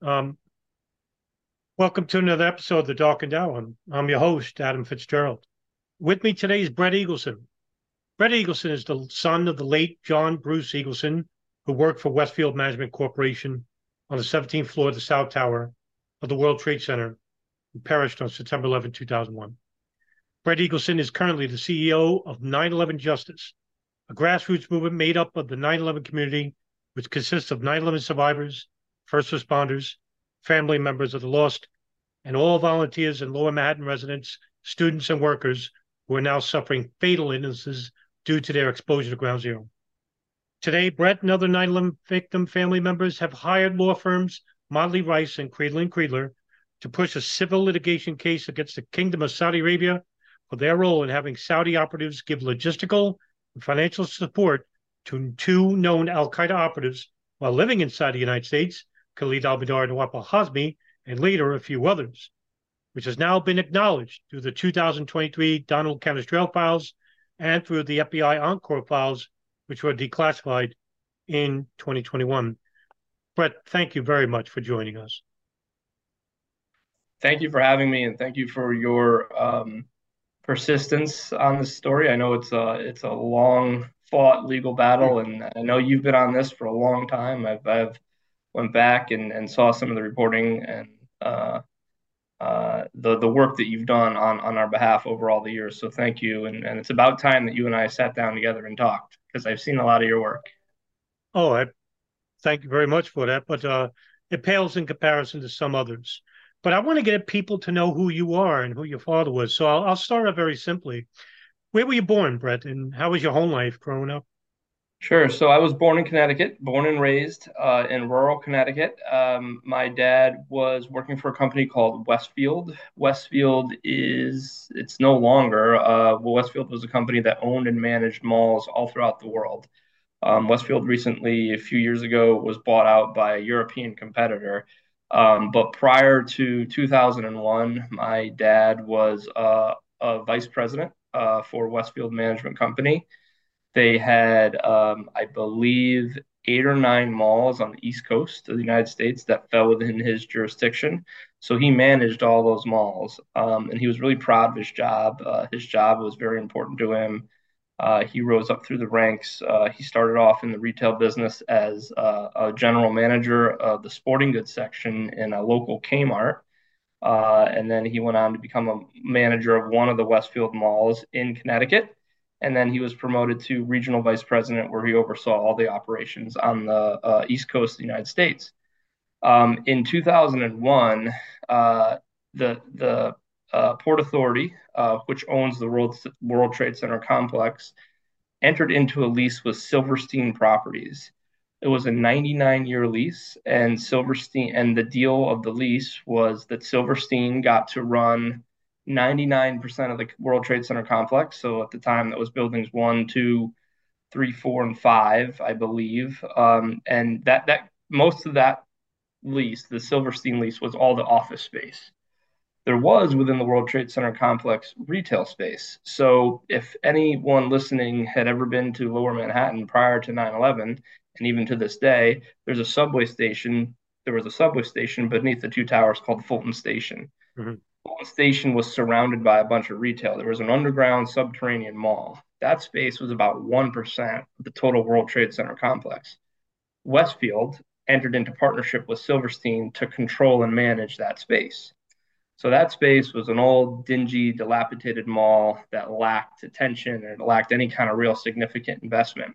Um, welcome to another episode of The Dark and Hour. I'm your host, Adam Fitzgerald. With me today is Brett Eagleson. Brett Eagleson is the son of the late John Bruce Eagleson, who worked for Westfield Management Corporation on the 17th floor of the South Tower of the World Trade Center, who perished on September 11, 2001. Brett Eagleson is currently the CEO of 9 11 Justice, a grassroots movement made up of the 9 11 community, which consists of 9 11 survivors first responders, family members of the lost, and all volunteers and Lower Manhattan residents, students, and workers who are now suffering fatal illnesses due to their exposure to ground zero. Today, Brett and other 9 11 victim family members have hired law firms Motley Rice and Kreindler and Kreindler to push a civil litigation case against the Kingdom of Saudi Arabia for their role in having Saudi operatives give logistical and financial support to two known Al Qaeda operatives while living inside the United States Khalid al-Mihdhar and Nawaf al-Hazmi, and later a few others, which has now been acknowledged through the 2023 Donald Canestraro files and through the FBI Encore files, which were declassified in 2021. Brett, thank you very much for joining us. Thank you for having me, and thank you for your um, persistence on this story. I know it's a it's a long fought legal battle, and I know you've been on this for a long time. I've I've went back and, and saw some of the reporting and uh, uh, the the work that you've done on on our behalf over all the years. So thank you, and and it's about time that you and I sat down together and talked because I've seen a lot of your work. Oh, I thank you very much for that, but uh, it pales in comparison to some others. But I want to get people to know who you are and who your father was. So I'll, I'll start out very simply. Where were you born, Brett, and how was your home life growing up? Sure. So I was born in Connecticut, born and raised uh, in rural Connecticut. Um, my dad was working for a company called Westfield. Westfield is, it's no longer, uh, well, Westfield was a company that owned and managed malls all throughout the world. Um, Westfield recently, a few years ago, was bought out by a European competitor. Um, but prior to 2001, my dad was uh, a vice president uh, for Westfield Management Company. They had, um, I believe, eight or nine malls on the East Coast of the United States that fell within his jurisdiction. So he managed all those malls, um, and he was really proud of his job. Uh, his job was very important to him. Uh, he rose up through the ranks. Uh, he started off in the retail business as uh, a general manager of the sporting goods section in a local Kmart. Uh, and then he went on to become a manager of one of the Westfield malls in Connecticut and then he was promoted to regional vice president, where he oversaw all the operations on the uh, east coast of the United States. Um, in 2001, uh, the the uh, Port Authority, uh, which owns the World World Trade Center complex, entered into a lease with Silverstein Properties. It was a 99 year lease, and Silverstein and the deal of the lease was that Silverstein got to run 99% of the World Trade Center complex. So at the time, that was buildings one, two, three, four, and five, I believe. Um, and that that most of that lease, the Silverstein lease, was all the office space. There was within the World Trade Center complex retail space. So if anyone listening had ever been to Lower Manhattan prior to 9/11, and even to this day, there's a subway station. There was a subway station beneath the two towers called Fulton Station. Mm-hmm station was surrounded by a bunch of retail. There was an underground subterranean mall. That space was about 1% of the total World Trade Center complex. Westfield entered into partnership with Silverstein to control and manage that space. So that space was an old, dingy, dilapidated mall that lacked attention and lacked any kind of real significant investment.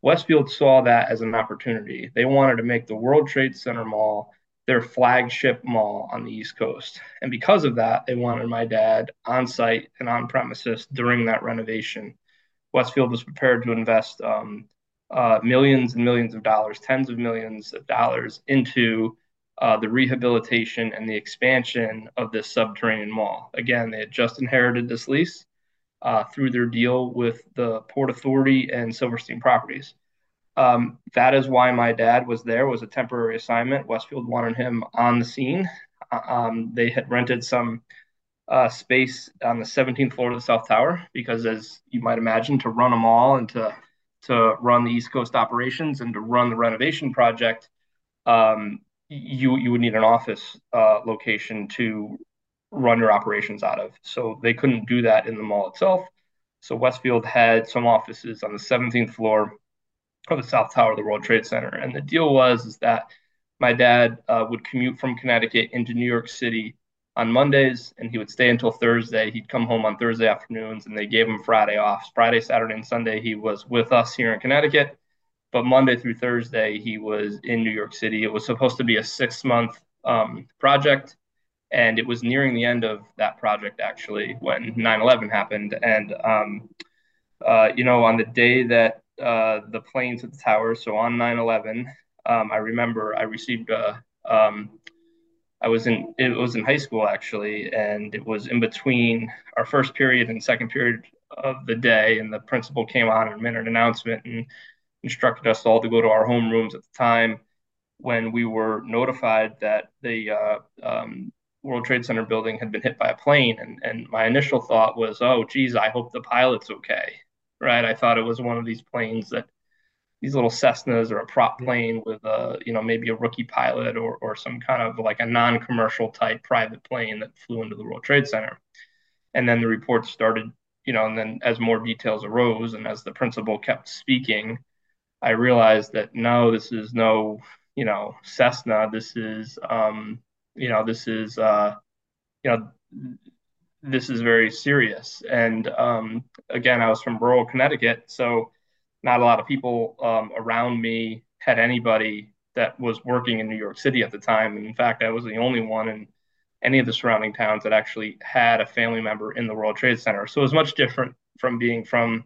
Westfield saw that as an opportunity. They wanted to make the World Trade Center Mall their flagship mall on the East Coast. And because of that, they wanted my dad on site and on premises during that renovation. Westfield was prepared to invest um, uh, millions and millions of dollars, tens of millions of dollars into uh, the rehabilitation and the expansion of this subterranean mall. Again, they had just inherited this lease uh, through their deal with the Port Authority and Silverstein Properties. Um, that is why my dad was there. Was a temporary assignment. Westfield wanted him on the scene. Um, they had rented some uh, space on the 17th floor of the South Tower because, as you might imagine, to run a mall and to to run the East Coast operations and to run the renovation project, um, you you would need an office uh, location to run your operations out of. So they couldn't do that in the mall itself. So Westfield had some offices on the 17th floor of the South Tower of the World Trade Center. And the deal was is that my dad uh, would commute from Connecticut into New York City on Mondays, and he would stay until Thursday. He'd come home on Thursday afternoons, and they gave him Friday off. Friday, Saturday, and Sunday, he was with us here in Connecticut. But Monday through Thursday, he was in New York City. It was supposed to be a six month um, project and it was nearing the end of that project actually when 9-11 happened and um, uh, you know on the day that uh, the planes hit the tower. So on 9-11 um, i remember i received a um, i was in it was in high school actually and it was in between our first period and second period of the day and the principal came on and made an announcement and instructed us all to go to our homerooms at the time when we were notified that the uh, um, World Trade Center building had been hit by a plane, and and my initial thought was, oh, geez, I hope the pilot's okay, right? I thought it was one of these planes that these little Cessnas or a prop plane with a you know maybe a rookie pilot or or some kind of like a non-commercial type private plane that flew into the World Trade Center, and then the reports started, you know, and then as more details arose and as the principal kept speaking, I realized that no, this is no you know Cessna, this is um, you know, this is, uh, you know, this is very serious. And um, again, I was from rural Connecticut, so not a lot of people um, around me had anybody that was working in New York City at the time. And in fact, I was the only one in any of the surrounding towns that actually had a family member in the World Trade Center. So it was much different from being from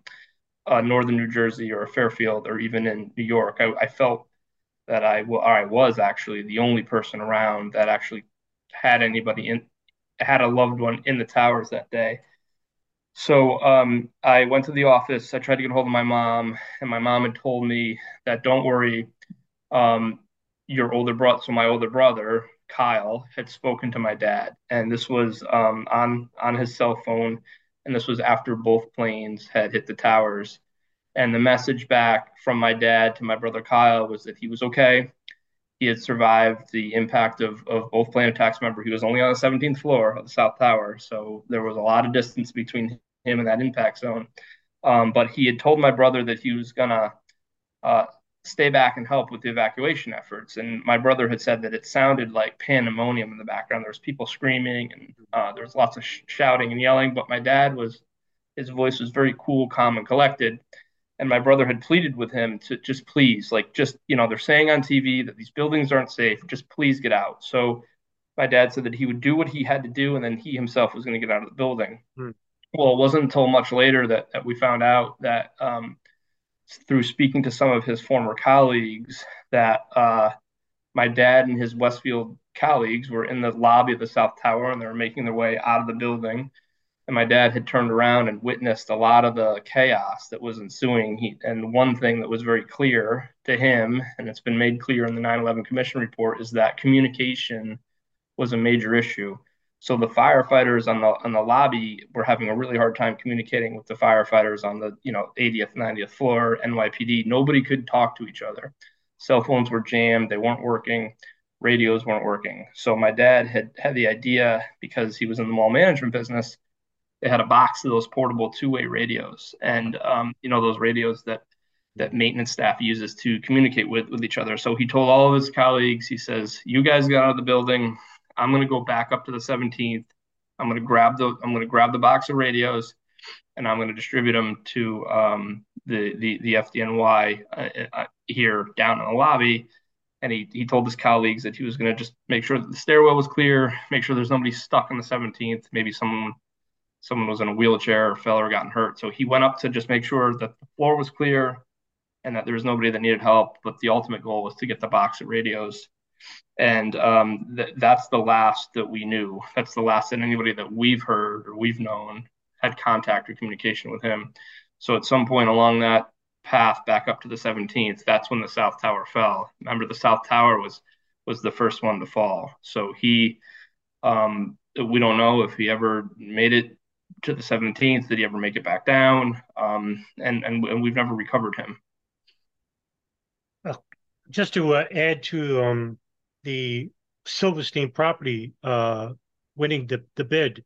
uh, northern New Jersey or Fairfield or even in New York. I, I felt that I, well, I was actually the only person around that actually had anybody in, had a loved one in the towers that day. So um, I went to the office. I tried to get a hold of my mom, and my mom had told me that don't worry, um, your older brother, so my older brother Kyle had spoken to my dad, and this was um, on on his cell phone, and this was after both planes had hit the towers. And the message back from my dad to my brother Kyle was that he was okay. He had survived the impact of, of both plane attacks. Remember, he was only on the 17th floor of the South Tower, so there was a lot of distance between him and that impact zone. Um, but he had told my brother that he was gonna uh, stay back and help with the evacuation efforts. And my brother had said that it sounded like pandemonium in the background. There was people screaming and uh, there was lots of sh- shouting and yelling. But my dad was, his voice was very cool, calm, and collected and my brother had pleaded with him to just please like just you know they're saying on tv that these buildings aren't safe just please get out. So my dad said that he would do what he had to do and then he himself was going to get out of the building. Hmm. well it wasn't until much later that, that we found out that um, through speaking to some of his former colleagues that uh, my dad and his westfield colleagues were in the lobby of the south tower and they were making their way out of the building and my dad had turned around and witnessed a lot of the chaos that was ensuing. He, and one thing that was very clear to him, and it's been made clear in the 9 11 Commission report, is that communication was a major issue. So the firefighters on the on the lobby were having a really hard time communicating with the firefighters on the you know 80th, 90th floor, NYPD. Nobody could talk to each other. Cell phones were jammed, they weren't working, radios weren't working. So my dad had had the idea because he was in the mall management business they had a box of those portable two-way radios, and um, you know those radios that that maintenance staff uses to communicate with with each other. So he told all of his colleagues, he says, "You guys get out of the building. I'm going to go back up to the 17th. I'm going to grab the I'm going to grab the box of radios, and I'm going to distribute them to um, the the the FDNY uh, uh, here down in the lobby." And he, he told his colleagues that he was going to just make sure that the stairwell was clear, make sure there's nobody stuck on the 17th, maybe someone someone was in a wheelchair or fell or gotten hurt. So he went up to just make sure that the floor was clear and that there was nobody that needed help. But the ultimate goal was to get the box of radios. And um, th- that's the last that we knew. That's the last that anybody that we've heard or we've known had contact or communication with him. So at some point along that path back up to the 17th, that's when the South Tower fell. Remember, the South Tower was was the first one to fall. So he, um, we don't know if he ever made it to the 17th. Did he ever make it back down? Um, and, and, and we've never recovered him. Well, just to uh, add to um, the Silverstein property uh, winning the, the bid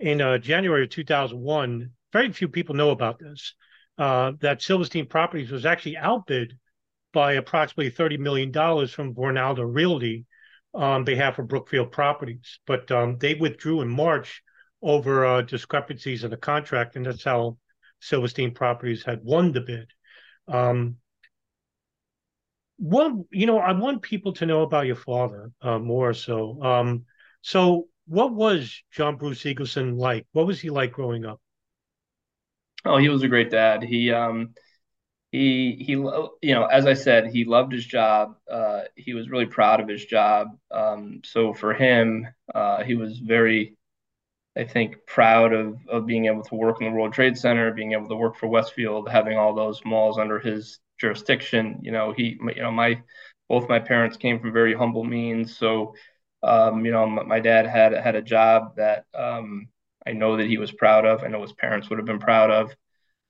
in uh, January of 2001. Very few people know about this. Uh, that Silverstein Properties was actually outbid by approximately $30 million from Vornado Realty on behalf of Brookfield Properties. But um, they withdrew in March over uh, discrepancies in the contract, and that's how Silverstein Properties had won the bid. Um, one, you know, I want people to know about your father uh, more. So, um, so what was John Bruce Eagleson like? What was he like growing up? Oh, he was a great dad. He, um, he, he, you know, as I said, he loved his job. Uh, he was really proud of his job. Um, so for him, uh, he was very, I think, proud of of being able to work in the World Trade Center, being able to work for Westfield, having all those malls under his jurisdiction. You know, he, you know, my both my parents came from very humble means, so um, you know, my dad had had a job that um, I know that he was proud of. I know his parents would have been proud of.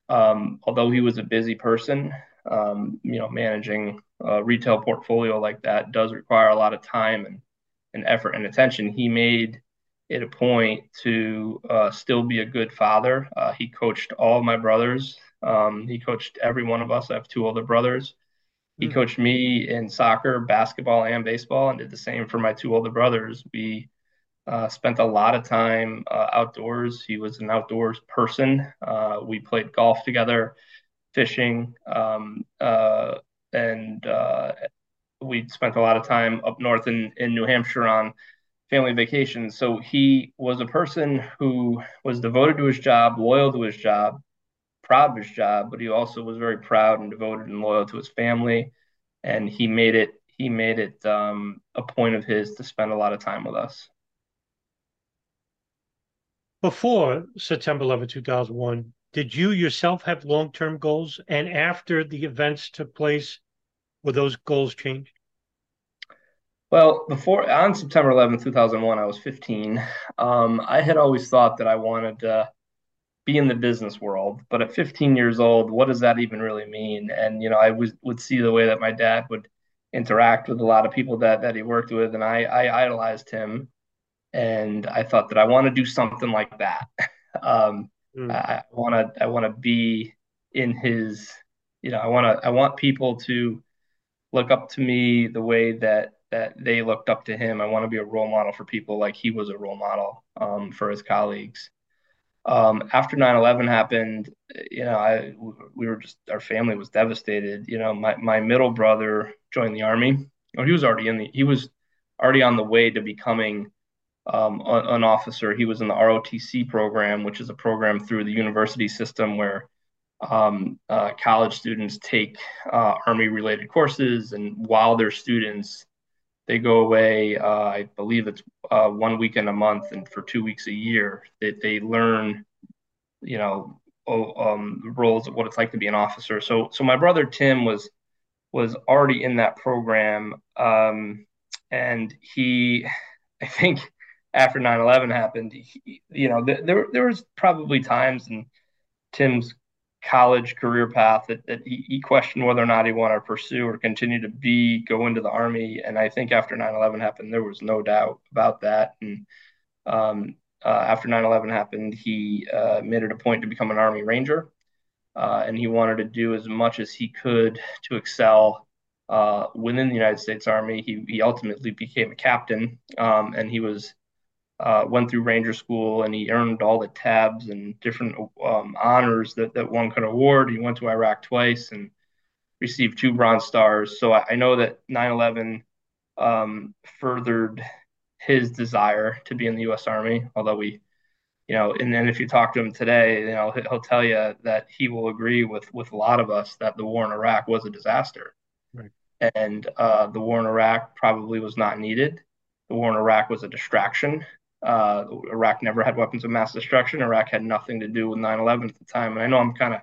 Um, although he was a busy person, um, you know, managing a retail portfolio like that does require a lot of time and, and effort and attention. He made it a point to uh, still be a good father. Uh, he coached all my brothers. Um, he coached every one of us. I have two older brothers. He mm. coached me in soccer, basketball, and baseball, and did the same for my two older brothers. We uh, spent a lot of time uh, outdoors. He was an outdoors person. Uh, we played golf together, fishing, um, uh, and uh, we spent a lot of time up north in, in New Hampshire on family vacations. So he was a person who was devoted to his job, loyal to his job, proud of his job, but he also was very proud and devoted and loyal to his family. And he made it he made it um, a point of his to spend a lot of time with us. Before September 11, 2001, did you yourself have long term goals? And after the events took place, were those goals changed? Well, before on September 11, 2001, I was 15. Um, I had always thought that I wanted to be in the business world, but at 15 years old, what does that even really mean? And you know, I was, would see the way that my dad would interact with a lot of people that that he worked with, and I, I idolized him, and I thought that I want to do something like that. um, mm. I want to I want to be in his, you know, I want to I want people to look up to me the way that that they looked up to him. I want to be a role model for people like he was a role model um, for his colleagues. Um, after 9/11 happened, you know, I we were just our family was devastated. You know, my my middle brother joined the army. Oh, he was already in the he was already on the way to becoming um, an officer. He was in the ROTC program, which is a program through the university system where um, uh, college students take uh, army related courses, and while they're students, they go away. Uh, I believe it's uh, one weekend a month, and for two weeks a year, they, they learn, you know, um, roles of what it's like to be an officer. So, so my brother Tim was was already in that program, um, and he, I think, after 9/11 happened, he, you know, th- there there was probably times in Tim's college career path that, that he, he, questioned whether or not he wanted to pursue or continue to be go into the army. And i think after 9-11 happened there was no doubt about that. And um, uh, after 9-11 happened he uh, made it a point to become an army ranger. Uh, and he wanted to do as much as he could to excel uh, within the united states army. He, he ultimately became a captain um, and he was uh, went through Ranger School and he earned all the tabs and different um, honors that, that one could award. He went to Iraq twice and received two Bronze Stars. So I, I know that 9 11 um, furthered his desire to be in the U.S. Army, although we, you know, and then if you talk to him today, you know, he'll tell you that he will agree with with a lot of us that the war in Iraq was a disaster. Right. And uh, the war in Iraq probably was not needed. The war in Iraq was a distraction uh, Iraq never had weapons of mass destruction. Iraq had nothing to do with 9/11 at the time. And I know I'm kind of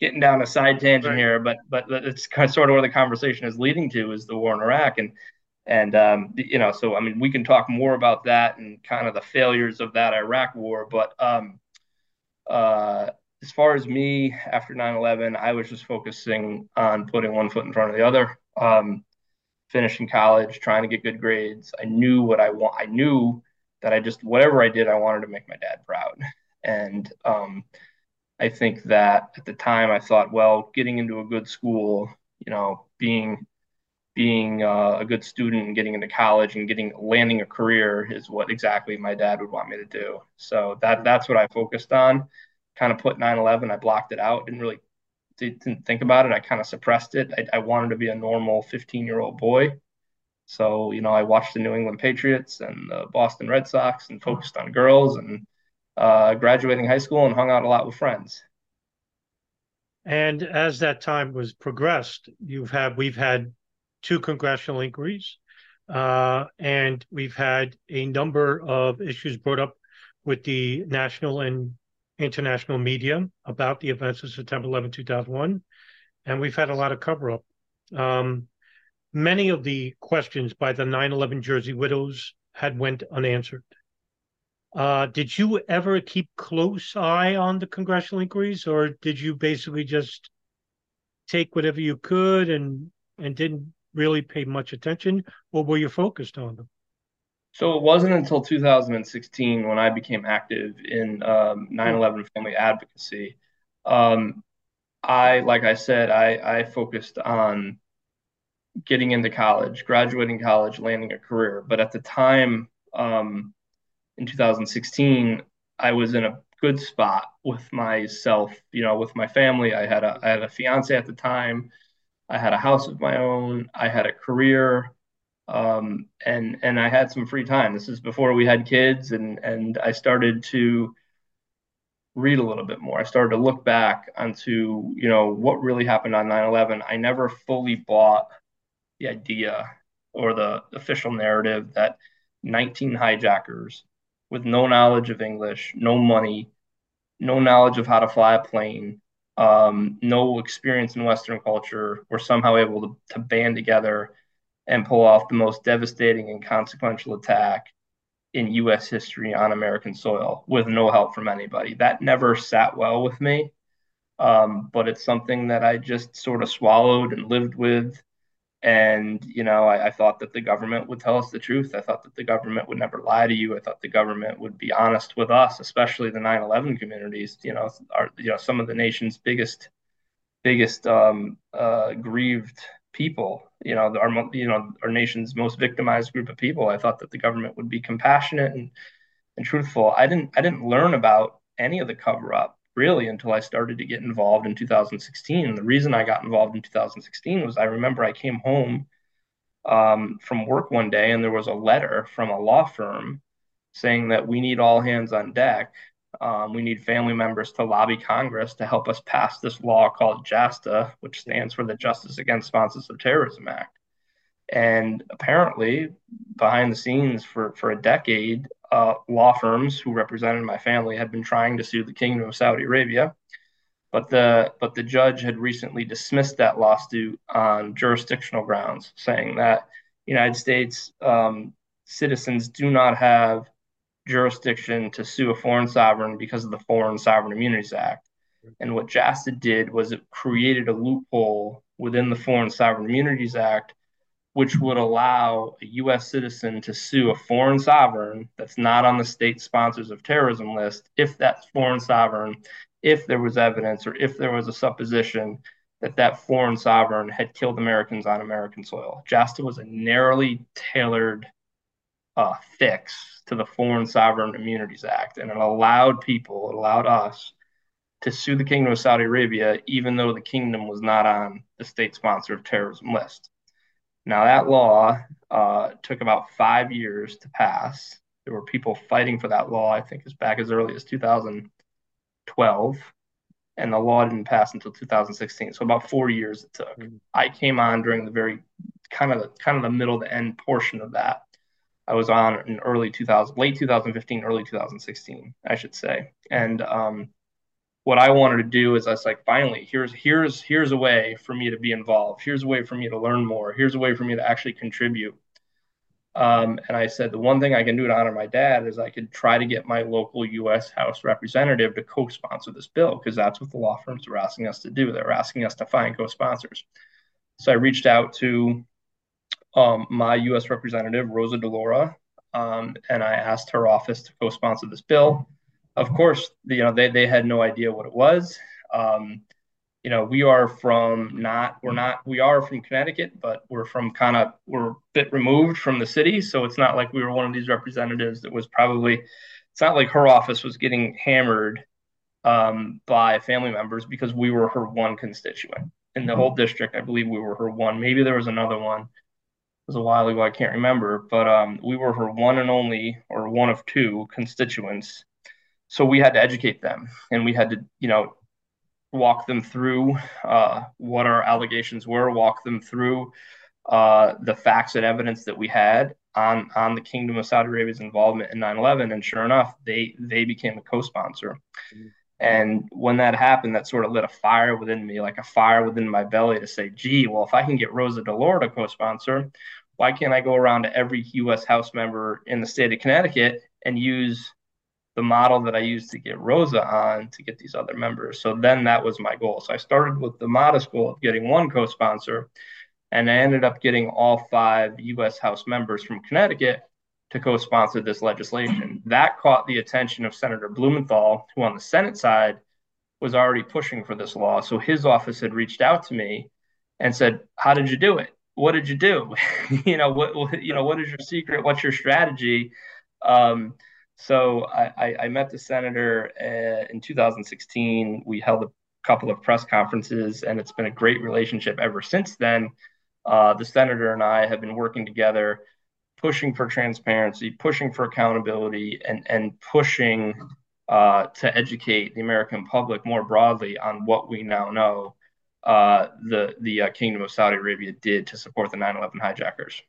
getting down a side tangent right. here, but but it's kind of sort of where the conversation is leading to is the war in Iraq and and um, you know so I mean we can talk more about that and kind of the failures of that Iraq war, but um, uh, as far as me after 9/11, I was just focusing on putting one foot in front of the other. Um, finishing college, trying to get good grades. I knew what I want. I knew that I just whatever I did, I wanted to make my dad proud. And um, I think that at the time I thought, well, getting into a good school, you know, being being uh, a good student and getting into college and getting landing a career is what exactly my dad would want me to do. So that that's what I focused on. Kind of put 9/11, I blocked it out. Didn't really didn't think about it. I kind of suppressed it. I, I wanted to be a normal 15 year old boy. So you know, I watched the New England Patriots and the Boston Red Sox and focused on girls and uh, graduating high school and hung out a lot with friends. And as that time was progressed, you've had we've had two congressional inquiries, uh, and we've had a number of issues brought up with the national and international media about the events of September 11, 2001, and we've had a lot of cover up. Um, many of the questions by the 9/11 Jersey widows had went unanswered. Uh, did you ever keep close eye on the congressional inquiries, or did you basically just take whatever you could and and didn't really pay much attention, or were you focused on them? So it wasn't until 2016 when I became active in um, 9/11 family advocacy. Um, I, like I said, I, I focused on getting into college, graduating college, landing a career. But at the time, um, in 2016, I was in a good spot with myself, you know, with my family. I had a I had a fiance at the time. I had a house of my own. I had a career, um, and and I had some free time. This is before we had kids, and and I started to read a little bit more. I started to look back onto you know what really happened on 9/11. I never fully bought the idea or the official narrative that 19 hijackers with no knowledge of English, no money, no knowledge of how to fly a plane, um, no experience in Western culture, were somehow able to, to band together and pull off the most devastating and consequential attack in U.S. history on American soil with no help from anybody. That never sat well with me, um, but it's something that I just sort of swallowed and lived with and, you know, I, I, thought that the government would tell us the truth. I thought that the government would never lie to you. I thought the government would be honest with us, especially the 9/11 communities. You know, are you know some of the nation's biggest, biggest um, uh, grieved people. You know, our you know our nation's most victimized group of people. I thought that the government would be compassionate and and truthful. I didn't I didn't learn about any of the cover up really until I started to get involved in 2016. And the reason I got involved in 2016 was I remember I came home um, from work one day and there was a letter from a law firm saying that we need all hands on deck. Um, we need family members to lobby Congress to help us pass this law called JASTA, which stands for the Justice Against Sponsors of Terrorism Act. And apparently, behind the scenes for, for a decade, uh, law firms who represented my family had been trying to sue the Kingdom of Saudi Arabia, but the but the judge had recently dismissed that lawsuit on jurisdictional grounds, saying that United States um, citizens do not have jurisdiction to sue a foreign sovereign because of the Foreign Sovereign Immunities Act. And what JASTA did was it created a loophole within the Foreign Sovereign Immunities Act which would allow a U.S. citizen to sue a foreign sovereign that's not on the state sponsors of terrorism list if that foreign sovereign, if there was evidence or if there was a supposition that that foreign sovereign had killed Americans on American soil. JASTA was a narrowly tailored uh, fix to the Foreign Sovereign Immunities Act, and it allowed people, it allowed us to sue the Kingdom of Saudi Arabia, even though the kingdom was not on the state sponsor of terrorism list. Now, that law uh, took about five years to pass. There were people fighting for that law, I think, as back as early as 2012, and the law didn't pass until 2016. So about four years it took. Mm-hmm. I came on during the very kind of the kind of the middle to end portion of that. I was on in early 2000, late 2015, early 2016, I should say, and um, what I wanted to do is I was like, finally, here's here's here's a way for me to be involved. Here's a way for me to learn more. Here's a way for me to actually contribute. Um, and I said the one thing I can do to honor my dad is I could try to get my local U.S. House representative to co-sponsor this bill because that's what the law firms were asking us to do. They were asking us to find co-sponsors. So I reached out to um, my U.S. representative, Rosa DeLauro, um, and I asked her office to co-sponsor this bill. Of course, you know they they had no idea what it was. Um, you know, we are from not we're not we are from Connecticut, but we're from kind of we're a bit removed from the city, so it's not like we were one of these representatives that was probably. It's not like her office was getting hammered um, by family members because we were her one constituent in the whole district. I believe we were her one. Maybe there was another one It was a while ago. I can't remember, but um, we were her one and only, or one of two constituents. So we had to educate them, and we had to, you know, walk them through uh, what our allegations were, walk them through uh, the facts and evidence that we had on on the Kingdom of Saudi Arabia's involvement in 9/11. And sure enough, they they became a co-sponsor. Mm-hmm. And when that happened, that sort of lit a fire within me, like a fire within my belly to say, gee, well, if I can get Rosa DeLauro to co sponsor, why can't I go around to every US House member in the state of Connecticut and use the model that I used to get Rosa on to get these other members? So then that was my goal. So I started with the modest goal of getting one co sponsor, and I ended up getting all five US House members from Connecticut to co-sponsor this legislation. That caught the attention of Senator Blumenthal, who on the Senate side was already pushing for this law. So his office had reached out to me and said, "How did you do it? What did you do? you know, what, what, you know, what is your secret? What's your strategy?" Um, so I, I, met the senator uh, in 2016. We held a couple of press conferences, and it's been a great relationship ever since then. Uh, the senator and I have been working together pushing for transparency, pushing for accountability, and and pushing uh, to educate the American public more broadly on what we now know uh, the the uh, Kingdom of Saudi Arabia did to support the 9/11 hijackers.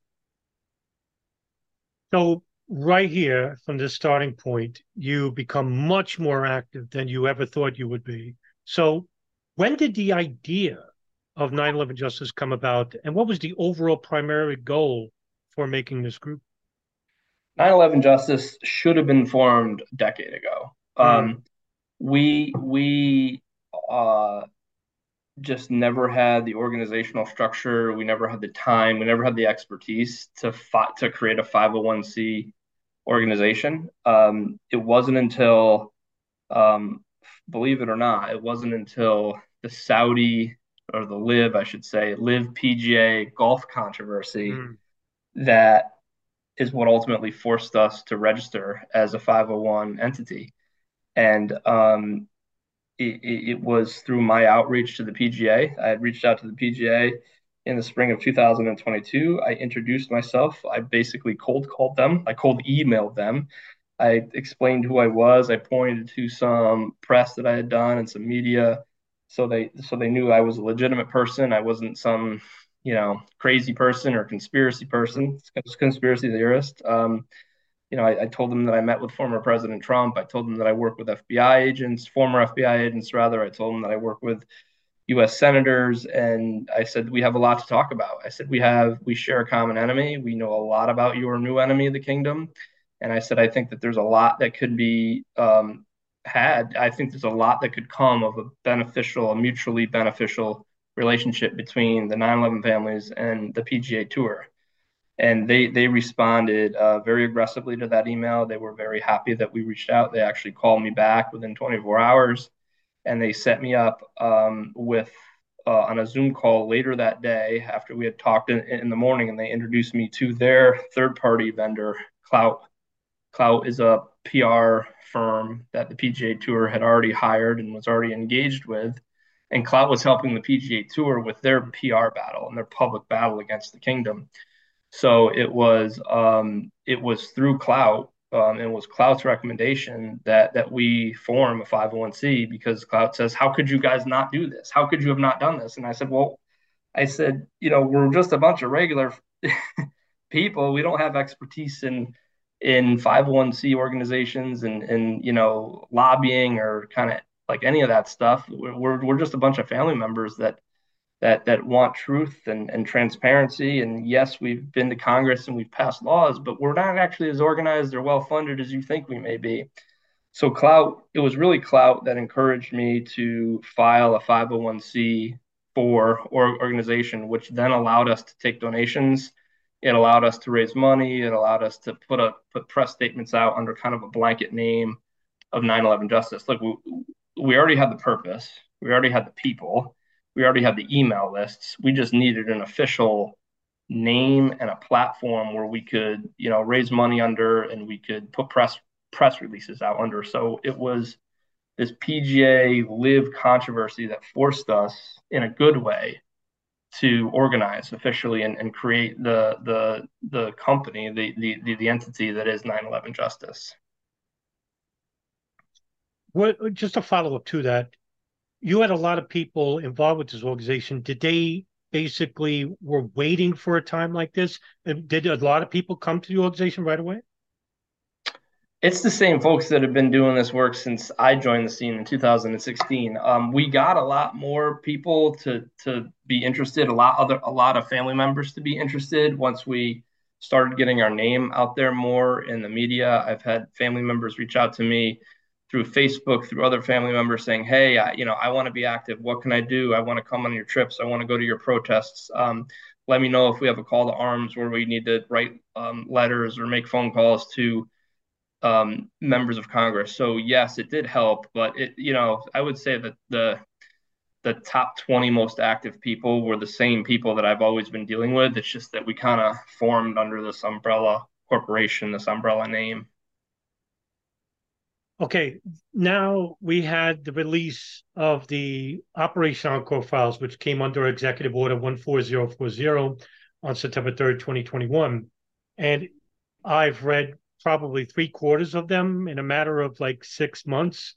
So right here, from this starting point, you become much more active than you ever thought you would be. So when did the idea of 9/11 Justice come about, and what was the overall primary goal for making this group? 9/11 Justice should have been formed a decade ago. Mm. Um, we we uh, just never had the organizational structure. We never had the time. We never had the expertise to fi- to create a 501c organization. Um, it wasn't until, um, believe it or not, it wasn't until the Saudi or the LIV, I should say, LIV PGA golf controversy. Mm that is what ultimately forced us to register as a 501 entity. And um, it, it, was through my outreach to the PGA. I had reached out to the PGA in the spring of 2022. I introduced myself. I basically cold called them, I cold emailed them. I explained who I was. I pointed to some press that I had done and some media so they so they knew I was a legitimate person. I wasn't some you know crazy person or conspiracy person, conspiracy theorist. Um, you know, I, I, told them that I met with former President Trump. I told them that I work with FBI agents, former FBI agents rather. I told them that I work with U.S. senators, and I said we have a lot to talk about. I said we have we share a common enemy. We know a lot about your new enemy, the kingdom, and I said I think that there's a lot that could be um, had. I think there's a lot that could come of a beneficial, a mutually beneficial relationship between the 9/11 families and the PGA Tour. And they they responded uh, very aggressively to that email. They were very happy that we reached out. They actually called me back within 24 hours, and they set me up um, with uh, on a Zoom call later that day after we had talked in, in the morning, and they introduced me to their third-party vendor, Clout. Clout is a PR firm that the PGA Tour had already hired and was already engaged with and Clout was helping the PGA Tour with their PR battle and their public battle against the Kingdom. So it was um, it was through Clout um, and it was Clout's recommendation that that we form a 501c because Clout says, "How could you guys not do this? How could you have not done this?" And I said, "Well, I said, you know, we're just a bunch of regular people. We don't have expertise in." in 501c organizations and and you know lobbying or kind of like any of that stuff. We're, we're just a bunch of family members that that that want truth and, and transparency. And yes, we've been to Congress and we've passed laws, but we're not actually as organized or well funded as you think we may be. So Clout, it was really Clout that encouraged me to file a 501c for or organization, which then allowed us to take donations It allowed us to raise money. It allowed us to put a put press statements out under kind of a blanket name of 9/11 Justice. Look, we, we already had the purpose. We already had the people. We already had the email lists. We just needed an official name and a platform where we could, you know, raise money under and we could put press press releases out under. So it was this PGA LIV controversy that forced us in a good way to organize officially and, and create the the the company, the, the the entity that is 9/11 Justice. What just a follow up to that? You had a lot of people involved with this organization. Did they basically were waiting for a time like this? Did a lot of people come to the organization right away? It's the same folks that have been doing this work since I joined the scene in 2016. Um, we got a lot more people to to be interested, a lot other a lot of family members to be interested once we started getting our name out there more in the media. I've had family members reach out to me through Facebook, through other family members saying, "Hey, I, you know, I want to be active. What can I do? I want to come on your trips. I want to go to your protests. Um, let me know if we have a call to arms where we need to write um, letters or make phone calls to." um, members of Congress. So yes, it did help, but it you know I would say that the the top 20 most active people were the same people that I've always been dealing with. It's just that we kind of formed under this umbrella corporation, this umbrella name. Okay, now we had the release of the Operation Encore files, which came under Executive Order 14040 on September 3rd, 2021. And I've read probably three quarters of them in a matter of like six months.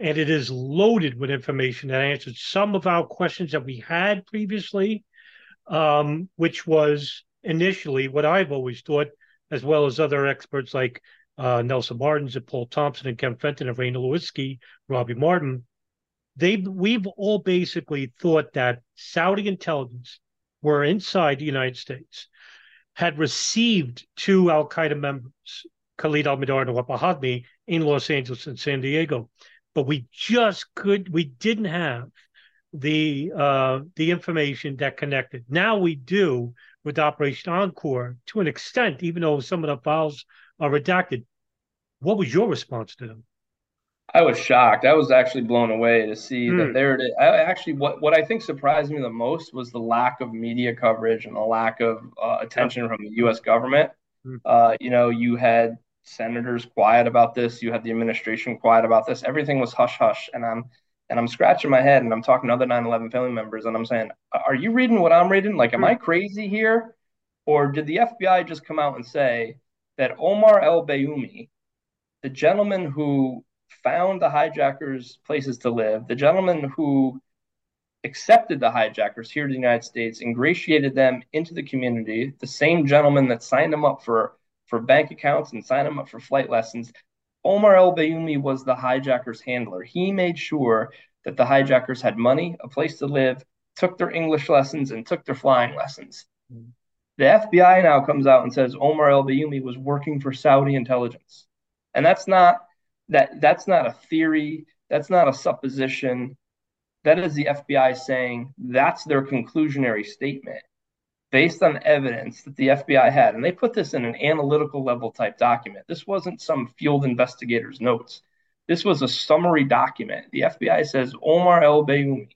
And it is loaded with information that answered some of our questions that we had previously, um, which was initially what I've always thought, as well as other experts like uh, Nelson Martins and Paul Thompson and Ken Fenton and Raina Lewinsky, Robbie Martin. They we've all basically thought that Saudi intelligence were inside the United States, had received two Al Qaeda members Khalid al-Mihdhar and Wahab in Los Angeles and San Diego. But we just could, we didn't have the uh, the information that connected. Now we do with Operation Encore to an extent, even though some of the files are redacted. What was your response to them? I was shocked. I was actually blown away to see mm. that hmm. there it is. I actually, what, what I think surprised me the most was the lack of media coverage and the lack of uh, attention from the U.S. government. Mm. Uh, you know, you had senators quiet about this. You had the administration quiet about this. Everything was hush hush. And I'm and I'm scratching my head and I'm talking to other 9/11 family members and I'm saying, "Are you reading what I'm reading? Like, am I crazy here, or did the FBI just come out and say that Omar El Bayoumi, the gentleman who found the hijackers places to live, the gentleman who accepted the hijackers here to the United States, ingratiated them into the community, the same gentleman that signed them up for for bank accounts and signed them up for flight lessons. Omar El Bayoumi was the hijackers handler. He made sure that the hijackers had money, a place to live, took their English lessons, and took their flying lessons. Mm. The FBI now comes out and says Omar El Bayoumi was working for Saudi intelligence. And that's not that that's not a theory, that's not a supposition. That is the FBI saying that's their conclusionary statement based on evidence that the FBI had. And they put this in an analytical level type document. This wasn't some field investigator's notes. This was a summary document. The FBI says Omar El Bayoumi.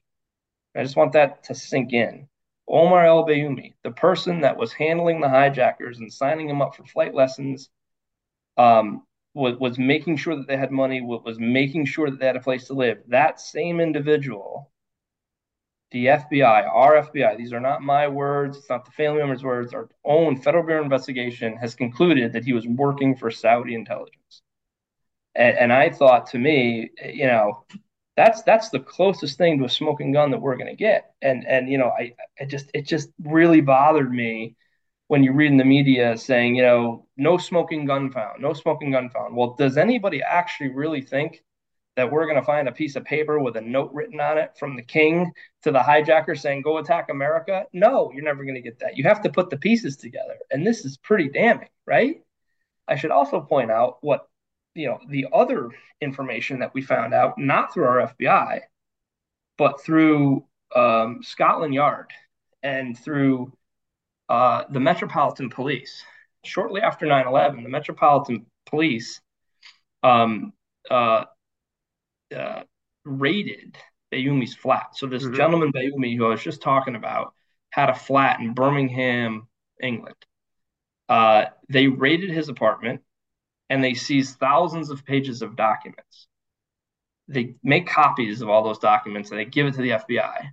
I just want that to sink in. Omar El Bayoumi, the person that was handling the hijackers and signing them up for flight lessons, um, was, was making sure that they had money, was making sure that they had a place to live. That same individual the FBI, our FBI, these are not my words, it's not the family members' words, our own Federal Bureau investigation has concluded that he was working for Saudi intelligence. And, and I thought to me, you know, that's that's the closest thing to a smoking gun that we're going to get. And and you know, I, I just it just really bothered me when you read in the media saying, you know, no smoking gun found, no smoking gun found. Well, does anybody actually really think that we're going to find a piece of paper with a note written on it from the king to the hijacker saying, go attack America? No, you're never going to get that. You have to put the pieces together. And this is pretty damning, right? I should also point out what, you know, the other information that we found out, not through our FBI, but through um, Scotland Yard and through uh, the Metropolitan Police, shortly after 9 11, the Metropolitan Police um, uh, uh, raided Bayoumi's flat. So this mm-hmm. gentleman Bayoumi, who I was just talking about, had a flat in Birmingham, England. Uh, they raided his apartment and they seize thousands of pages of documents. They make copies of all those documents and they give it to the FBI.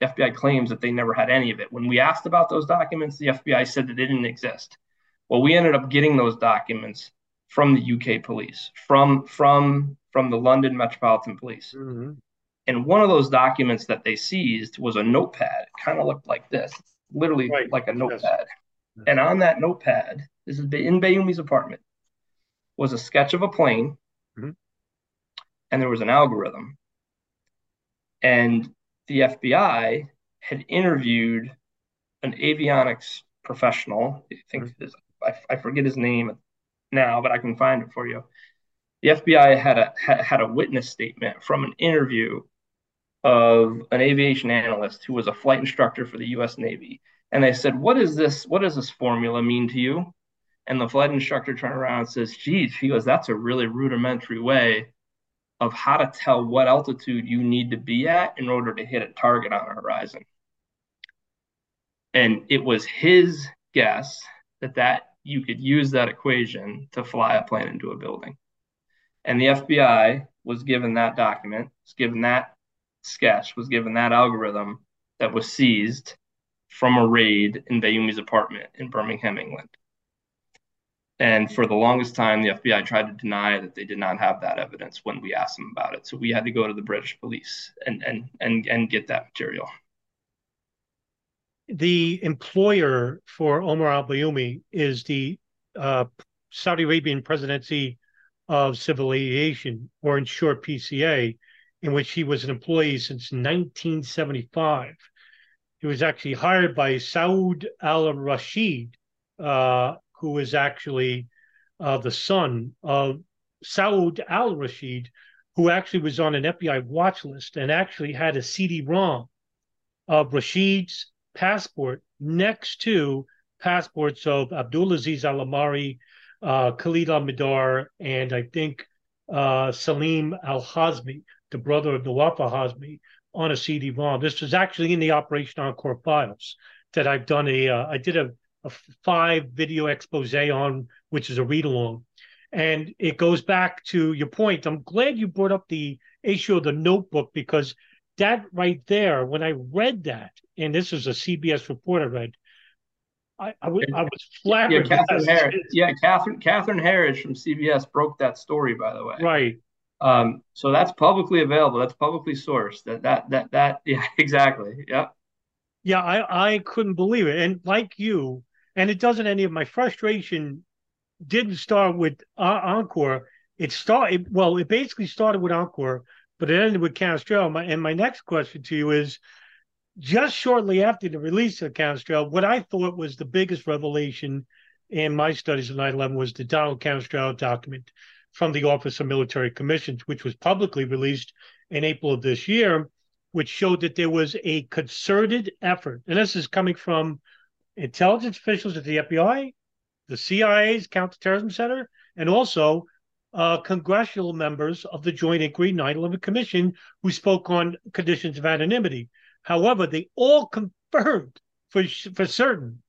The FBI claims that they never had any of it. When we asked about those documents, the FBI said that they didn't exist. Well, we ended up getting those documents from the UK police, from from from the London Metropolitan Police. Mm-hmm. And one of those documents that they seized was a notepad. It kind of looked like this, literally right. like a notepad. Yes. And on that notepad, this is in Bayoumi's apartment, was a sketch of a plane, mm-hmm. and there was an algorithm. And the FBI had interviewed an avionics professional. I think mm-hmm. his, I, I forget his name now, but I can find it for you. The FBI had a had a witness statement from an interview of an aviation analyst who was a flight instructor for the U.S. Navy, and they said, "What is this? What does this formula mean to you?" And the flight instructor turned around and says, "Geez," he goes, "That's a really rudimentary way of how to tell what altitude you need to be at in order to hit a target on a horizon." And it was his guess that that you could use that equation to fly a plane into a building. And the FBI was given that document, was given that sketch, was given that algorithm that was seized from a raid in Bayoumi's apartment in Birmingham, England. And for the longest time, the FBI tried to deny that they did not have that evidence when we asked them about it. So we had to go to the British police and and and and get that material. The employer for Omar al Bayoumi is the uh, Saudi Arabian Presidency of Civil Aviation, or in short, PCA, in which he was an employee since 1975. He was actually hired by Saud al Rashid, uh, who was actually uh, the son of Saud al Rashid, who actually was on an FBI watch list and actually had a CD-ROM of Rashid's passport next to passports of Abdulaziz Al Amari, uh, Khalid al Mihdhar, and I think uh, Salim Al Hazmi, the brother of Nawaf Al Hazmi, on a CD-ROM. This was actually in the Operation Encore files that I've done a. Uh, I did a, a five video expose on, which is a read along. And it goes back to your point. I'm glad you brought up the issue of the notebook because that right there, when I read that, and this is a CBS report I read, I, I, was, I was flattered. Yeah, Catherine Herridge. Yeah, Catherine Catherine Herridge from CBS broke that story, by the way. Right. Um, so that's publicly available. That's publicly sourced. That that that that. Yeah, exactly. Yeah. Yeah, I I couldn't believe it, and like you, and it doesn't. Any of my frustration didn't start with uh, Encore. It started well. It basically started with Encore, but it ended with Canestraro. My, and my next question to you is, just shortly after the release of Canestraro, what I thought was the biggest revelation in my studies of 9 11 was the Donald Canestraro document from the Office of Military Commissions, which was publicly released in April of this year, which showed that there was a concerted effort. And this is coming from intelligence officials at the FBI, the CIA's Counterterrorism Center, and also uh, congressional members of the Joint Inquiry 9 11 Commission who spoke on conditions of anonymity. However, they all confirmed for, for certain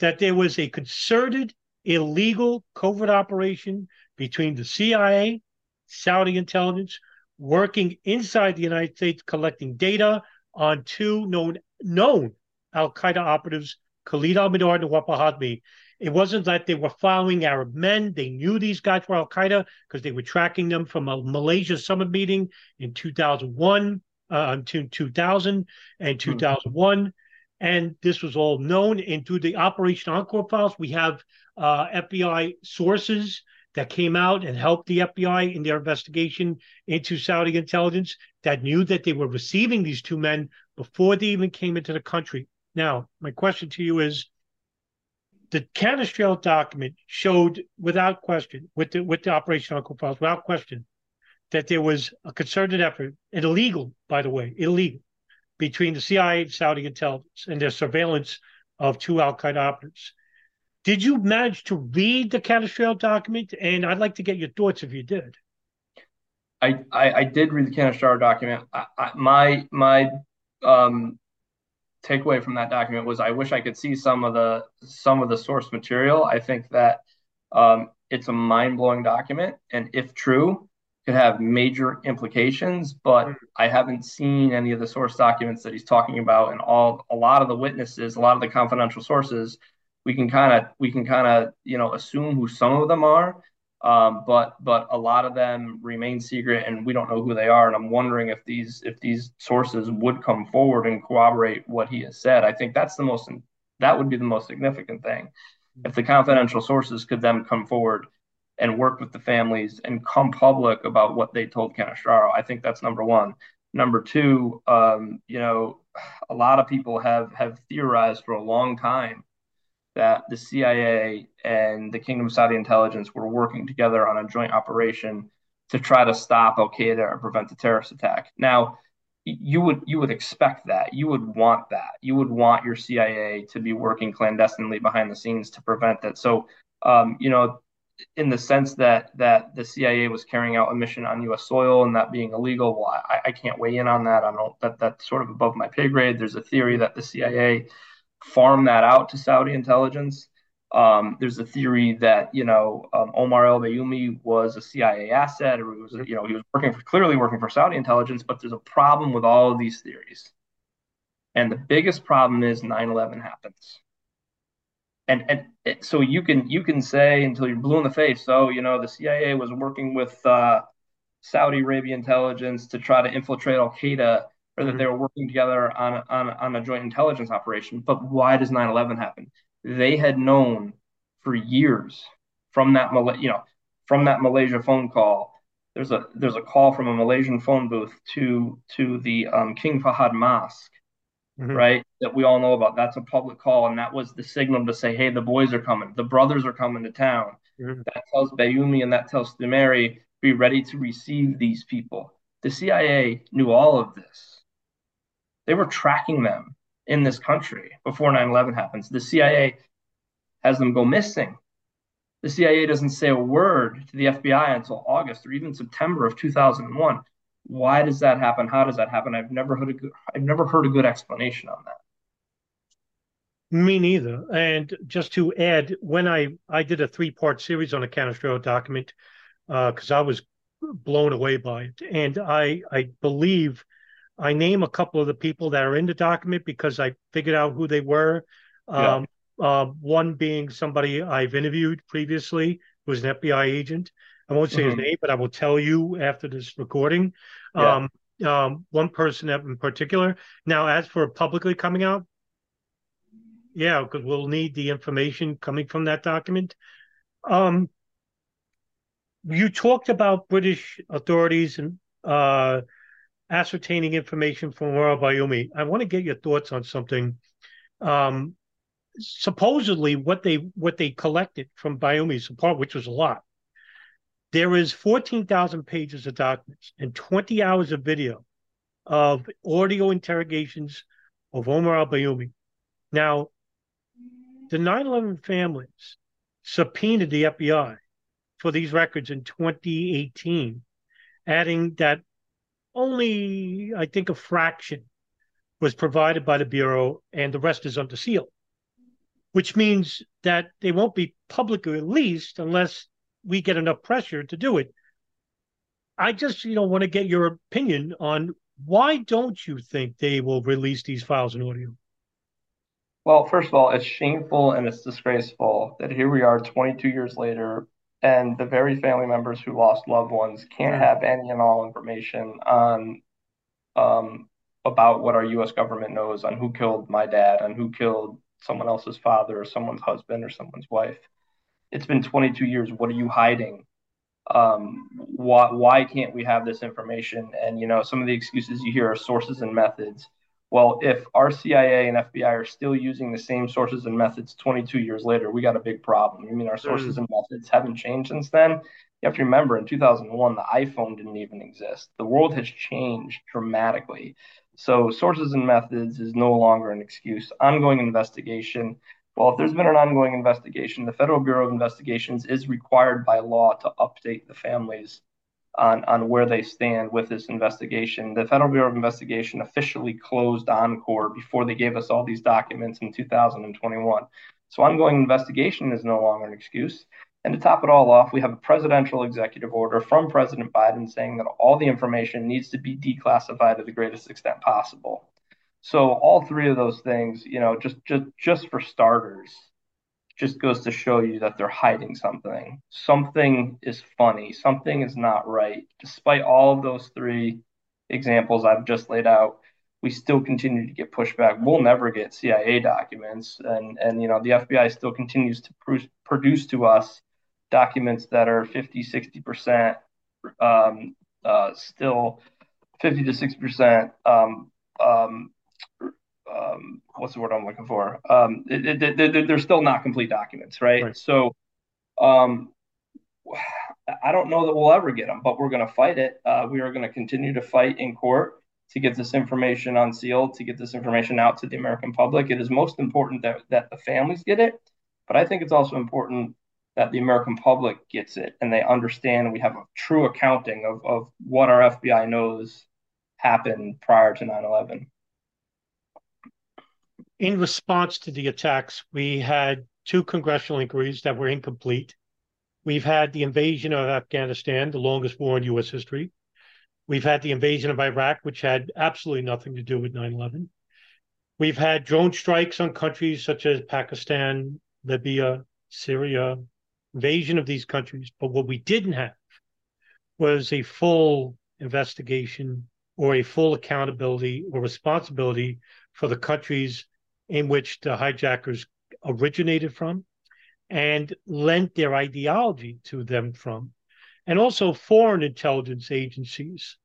that there was a concerted, illegal covert operation between the CIA, Saudi intelligence, working inside the United States, collecting data on two known known Al Qaeda operatives, Khalid al Mihdhar and Nawaf Hazmi. It wasn't that they were following Arab men. They knew these guys were Al Qaeda because they were tracking them from a Malaysia summit meeting in 2001 uh, 2000 and 2001. Mm-hmm. And this was all known. And through the Operation Encore files, we have uh, FBI sources that came out and helped the FBI in their investigation into Saudi intelligence that knew that they were receiving these two men before they even came into the country. Now, my question to you is the Canestraro document showed without question, with the with the Operation Encore files, without question, that there was a concerted effort, and illegal, by the way, illegal, between the CIA and Saudi intelligence and their surveillance of two Al Qaeda operatives. Did you manage to read the Canestraro document? And I'd like to get your thoughts if you did. I, I, I did read the Canestraro document. I, I, my my um, takeaway from that document was I wish I could see some of the some of the source material. I think that um, it's a mind blowing document, and if true, could have major implications. But mm. I haven't seen any of the source documents that he's talking about, and all a lot of the witnesses, a lot of the confidential sources. We can kind of we can kind of you know assume who some of them are, um, but but a lot of them remain secret, and we don't know who they are. And I'm wondering if these if these sources would come forward and corroborate what he has said. I think that's the most that would be the most significant thing. If the confidential sources could then come forward and work with the families and come public about what they told Canestraro. I think that's number one. Number two, um, you know, a lot of people have have theorized for a long time that the CIA and the Kingdom of Saudi intelligence were working together on a joint operation to try to stop Al Qaeda or prevent a terrorist attack. Now, you would you would expect that. You would want that. You would want your CIA to be working clandestinely behind the scenes to prevent that. So, um, you know, in the sense that that the CIA was carrying out a mission on U.S. soil and that being illegal. Well, I, I can't weigh in on that. I don't that that's sort of above my pay grade. There's a theory that the CIA farmed that out to Saudi intelligence. Um, there's a theory that you know um, Omar El Bayoumi was a CIA asset, or was you know he was working for clearly working for Saudi intelligence. But there's a problem with all of these theories, and the biggest problem is 9/11 happens and and it, so you can you can say until you're blue in the face. So you know the CIA was working with uh, Saudi Arabia intelligence to try to infiltrate Al Qaeda, or that mm-hmm. they were working together on a, on on a joint intelligence operation. But why does 9/11 happen? They had known for years from that you know from that Malaysia phone call. There's a there's a call from a Malaysian phone booth to to the um, King Fahad Mosque mm-hmm. right? That we all know about. That's a public call, and that was the signal to say, "Hey, the boys are coming. The brothers are coming to town." Mm-hmm. That tells Bayoumi and that tells Stumeiri, "Be ready to receive these people." The CIA knew all of this. They were tracking them in this country before 9/11 happens. The CIA has them go missing. The CIA doesn't say a word to the FBI until August or even September of 2001. Why does that happen? How does that happen? I've never heard a good, I've never heard a good explanation on that. Me neither. And just to add, when I I did a three part series on the Canestraro document, because uh, I was blown away by it, and I I believe I name a couple of the people that are in the document because I figured out who they were. Yeah. Um, uh, one being somebody I've interviewed previously, who was an FBI agent, I won't say mm-hmm. his name, but I will tell you after this recording. Yeah. Um, um, one person in particular. Now, as for publicly coming out, yeah, because we'll need the information coming from that document. Um, you talked about British authorities and uh, ascertaining information from Royal Bayoumi. I want to get your thoughts on something. Um, supposedly, what they what they collected from Bayoumi's part, which was a lot, there is 14,000 pages of documents and 20 hours of video of audio interrogations of Omar al Bayoumi. Now, the 9 11 families subpoenaed the FBI for these records in 2018, adding that only, I think, a fraction was provided by the Bureau and the rest is under seal, which means that they won't be publicly released unless we get enough pressure to do it. I just, you know, want to get your opinion on why don't you think they will release these files in audio? Well, first of all, it's shameful and it's disgraceful that here we are 22 years later and the very family members who lost loved ones can't have any and all information on um, about what our U.S. government knows on who killed my dad, and who killed someone else's father, or someone's husband, or someone's wife it's been 22 years. What are you hiding? Um, why, why can't we have this information? And, you know, some of the excuses you hear are sources and methods. Well, if our CIA and FBI are still using the same sources and methods 22 years later, we got a big problem. I mean, our sources mm. and methods haven't changed since then. You have to remember in 2001, the iPhone didn't even exist. The world has changed dramatically. So sources and methods is no longer an excuse. Ongoing investigation. Well, if there's been an ongoing investigation, the Federal Bureau of Investigations is required by law to update the families on, on where they stand with this investigation. The Federal Bureau of Investigation officially closed Encore before they gave us all these documents in 2021. So ongoing investigation is no longer an excuse. And to top it all off, we have a presidential executive order from President Biden saying that all the information needs to be declassified to the greatest extent possible. So all three of those things, you know, just just just for starters, just goes to show you that they're hiding something. Something is funny, something is not right. Despite all of those three examples I've just laid out, we still continue to get pushback. We'll never get CIA documents, and and you know the FBI still continues to pr- produce to us documents that are 50, 60% um, uh, still 50 to 60% um, um, um, what's the word I'm looking for? Um, it, it, it, they're still not complete documents, right? right. So um, I don't know that we'll ever get them, but we're going to fight it. Uh, we are going to continue to fight in court to get this information unsealed, to get this information out to the American public. It is most important that, that the families get it, but I think it's also important that the American public gets it and they understand we have a true accounting of, of what our FBI knows happened prior to 9 11. In response to the attacks, we had two congressional inquiries that were incomplete. We've had the invasion of Afghanistan, the longest war in U.S. history. We've had the invasion of Iraq, which had absolutely nothing to do with 9 11. We've had drone strikes on countries such as Pakistan, Libya, Syria, invasion of these countries. But what we didn't have was a full investigation or a full accountability or responsibility for the countries in which the hijackers originated from and lent their ideology to them from. And also foreign intelligence agencies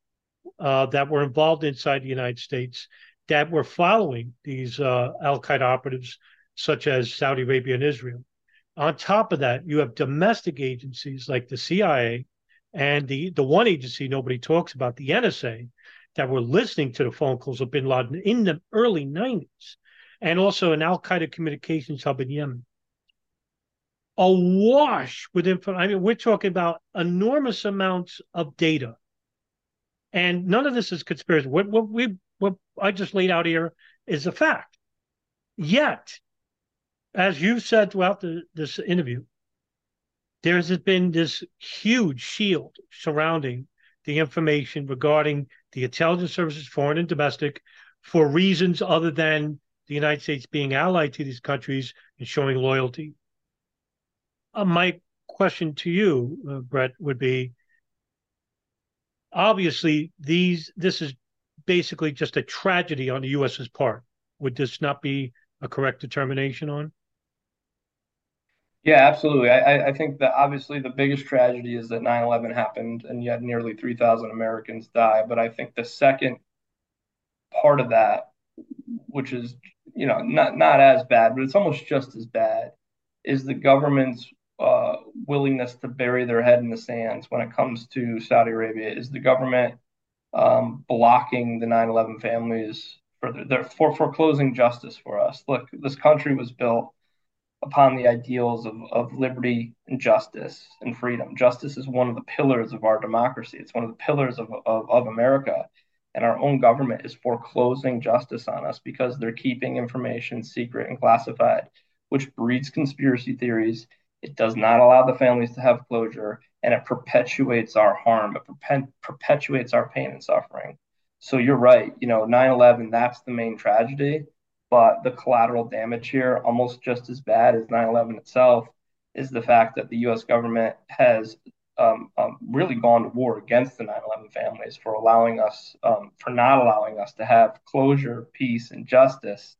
uh, that were involved inside the United States that were following these uh, Al Qaeda operatives, such as Saudi Arabia and Israel. On top of that, you have domestic agencies like the CIA and the, the one agency nobody talks about, the NSA, that were listening to the phone calls of bin Laden in the early 90s, and also an Al Qaeda communications hub in Yemen. Awash with info. I mean, we're talking about enormous amounts of data. And none of this is conspiracy. What, what we what I just laid out here is a fact. Yet as you've said throughout the, this interview, there's been this huge shield surrounding the information regarding the intelligence services, foreign and domestic, for reasons other than the United States being allied to these countries and showing loyalty. Uh, my question to you, uh, Brett, would be: obviously, these this is basically just a tragedy on the U.S.'s part. Would this not be a correct determination on? Yeah, absolutely. I, I think that obviously the biggest tragedy is that 9 11 happened and yet nearly 3,000 Americans die. But I think the second part of that, which is, you know, not, not as bad, but it's almost just as bad, is the government's uh, willingness to bury their head in the sands when it comes to Saudi Arabia. Is the government um, blocking the 9 11 families for, their, for foreclosing justice for us? Look, this country was built upon the ideals of, of liberty and justice and freedom. Justice is one of the pillars of our democracy. It's one of the pillars of, of, of America. And our own government is foreclosing justice on us because they're keeping information secret and classified, which breeds conspiracy theories. It does not allow the families to have closure, and it perpetuates our harm. It perpetuates our pain and suffering. So you're right. You know, 9 11, that's the main tragedy but the collateral damage here, almost just as bad as 9 11 itself, is the fact that the US government has um, um, really gone to war against the 9 11 families for allowing us, um, for not allowing us to have closure, peace, and justice.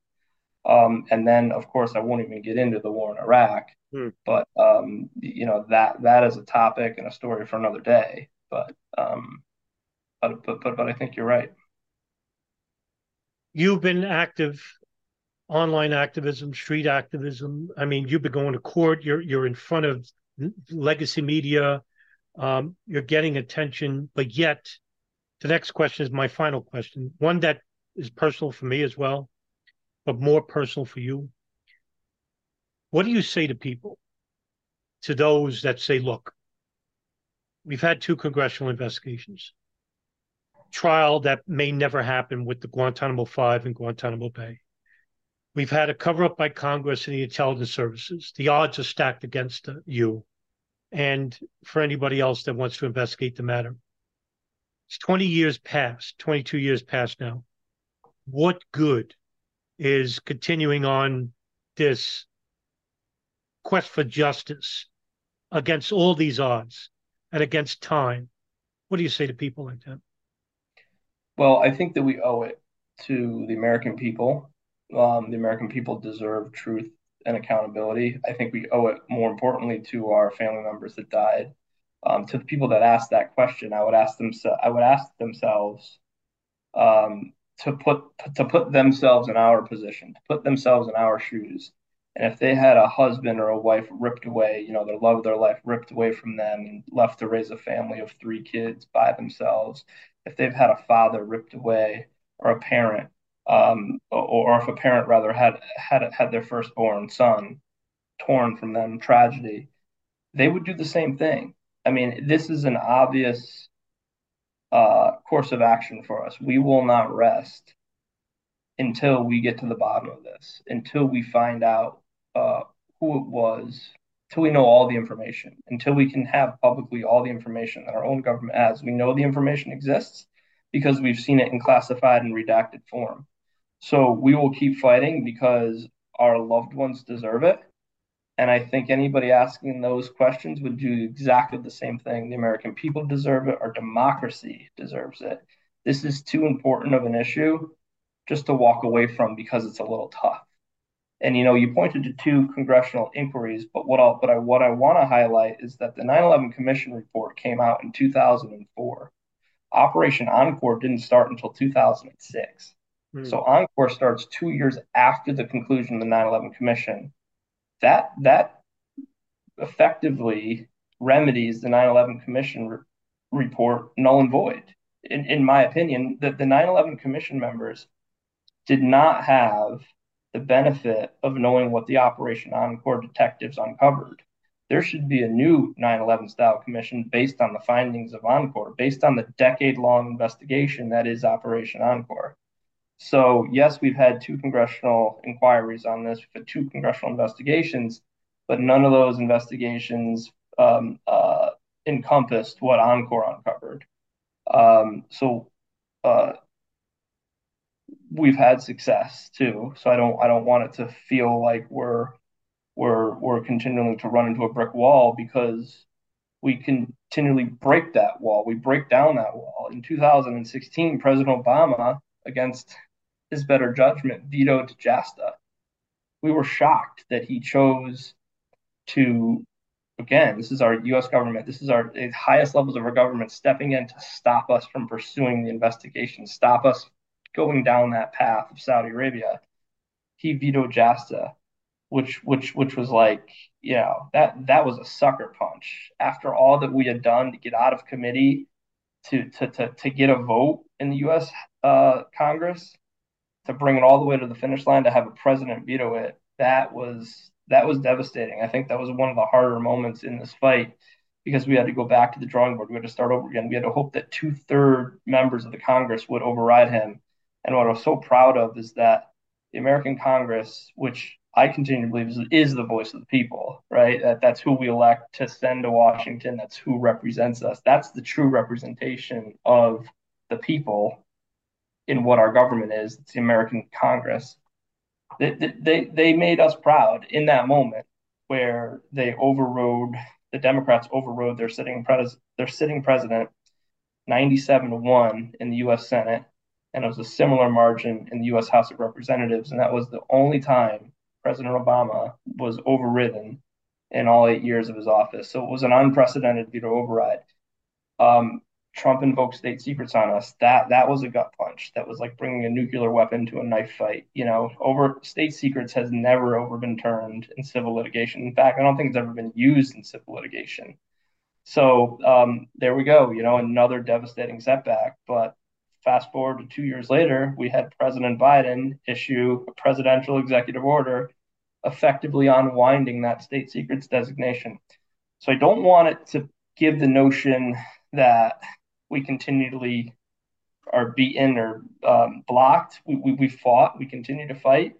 Um, and then, of course, I won't even get into the war in Iraq, hmm. but um, you know that that is a topic and a story for another day. But um, but but but, but I think you're right. You've been active online activism, street activism. I mean, you've been going to court. You're you're in front of legacy media. Um, you're getting attention, but yet the next question is my final question, one that is personal for me as well, but more personal for you. What do you say to people, to those that say, look, we've had two congressional investigations, trial that may never happen with the Guantanamo Five and Guantanamo Bay. We've had a cover up by Congress and the intelligence services. The odds are stacked against you and for anybody else that wants to investigate the matter. It's 20 years past, 22 years past now. What good is continuing on this quest for justice against all these odds and against time? What do you say to people like that? Well, I think that we owe it to the American people. Um, the American people deserve truth and accountability. I think we owe it more importantly to our family members that died. Um, to the people that asked that question, I would ask them. I would ask themselves um, to put to put themselves in our position, to put themselves in our shoes. And if they had a husband or a wife ripped away, you know, their love of their life ripped away from them and left to raise a family of three kids by themselves, if they've had a father ripped away or a parent um, or, if a parent rather had had had their firstborn son torn from them, tragedy, they would do the same thing. I mean, this is an obvious uh, course of action for us. We will not rest until we get to the bottom of this, until we find out uh, who it was, until we know all the information, until we can have publicly all the information that our own government has. We know the information exists because we've seen it in classified and redacted form. So we will keep fighting because our loved ones deserve it. And I think anybody asking those questions would do exactly the same thing. The American people deserve it. Our democracy deserves it. This is too important of an issue just to walk away from because it's a little tough. And you know, you pointed to two congressional inquiries, but what I'll, but I what I want to highlight is that the 9/11 Commission report came out in 2004. Operation Encore didn't start until 2006. Hmm. So Encore starts two years after the conclusion of the 9/11 Commission. That that effectively remedies the 9/11 Commission re- report null and void. In, in my opinion, that the 9/11 Commission members did not have the benefit of knowing what the Operation Encore detectives uncovered. There should be a new 9 11 style commission based on the findings of Encore, based on the decade long investigation that is Operation Encore. So, yes, we've had two congressional inquiries on this, we've had two congressional investigations, but none of those investigations um, uh, encompassed what Encore uncovered. Um, so, uh, we've had success too. So I don't I don't want it to feel like we're we're we're continuing to run into a brick wall because we continually break that wall. We break down that wall. In 2016, President Obama, against his better judgment, vetoed JASTA. We were shocked that he chose to, again, this is our US government, this is our highest levels of our government stepping in to stop us from pursuing the investigation, stop us going down that path of Saudi Arabia. He vetoed JASTA, which which which was like, you know, that that was a sucker punch. After all that we had done to get out of committee to to to, to get a vote in the US uh, Congress, to bring it all the way to the finish line to have a president veto it that was that was devastating. I think that was one of the harder moments in this fight because we had to go back to the drawing board. We had to start over again. We had to hope that two-third members of the congress would override him. And what i was so proud of is that the american congress which i continue to believe is, is the voice of the people right? That, that's who we elect to send to washington. That's who represents us. That's the true representation of the people in what our government is. It's the American Congress. They, they, they made us proud in that moment where they overrode the Democrats overrode their sitting pres their sitting president 97 to 1 in the US Senate and it was a similar margin in the US House of Representatives and that was the only time President Obama was overridden in all 8 years of his office so it was an unprecedented veto override um, Trump invoked state secrets on us. That that was a gut punch. That was like bringing a nuclear weapon to a knife fight. You know, over state secrets has never over been turned in civil litigation. In fact, I don't think it's ever been used in civil litigation. So um, there we go. You know, another devastating setback. But fast forward to two years later, we had President Biden issue a presidential executive order effectively unwinding that state secrets designation. So I don't want it to give the notion that we continually are beaten or um, blocked. We, we, we fought, we continue to fight,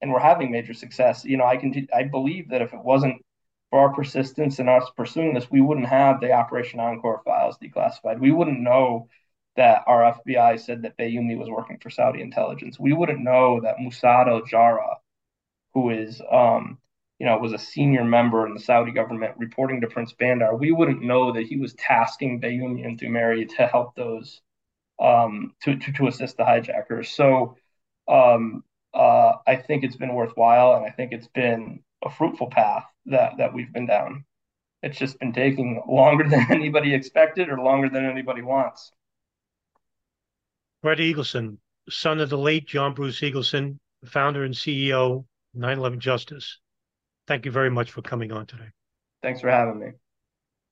and we're having major success. You know, I can I believe that if it wasn't for our persistence and us pursuing this, we wouldn't have the Operation Encore files declassified. We wouldn't know that our FBI said that Bayoumi was working for Saudi intelligence. We wouldn't know that Musaed al Jarrah, who is um, you know, was a senior member in the Saudi government reporting to Prince Bandar, we wouldn't know that he was tasking Bayoumi and Dumeri to help those um, to, to, to assist the hijackers. So um, uh, I think it's been worthwhile, and I think it's been a fruitful path that that we've been down. It's just been taking longer than anybody expected, or longer than anybody wants. Brett Eagleson, son of the late John Bruce Eagleson, founder and CEO 9/11 Justice. Thank you very much for coming on today. Thanks for having me.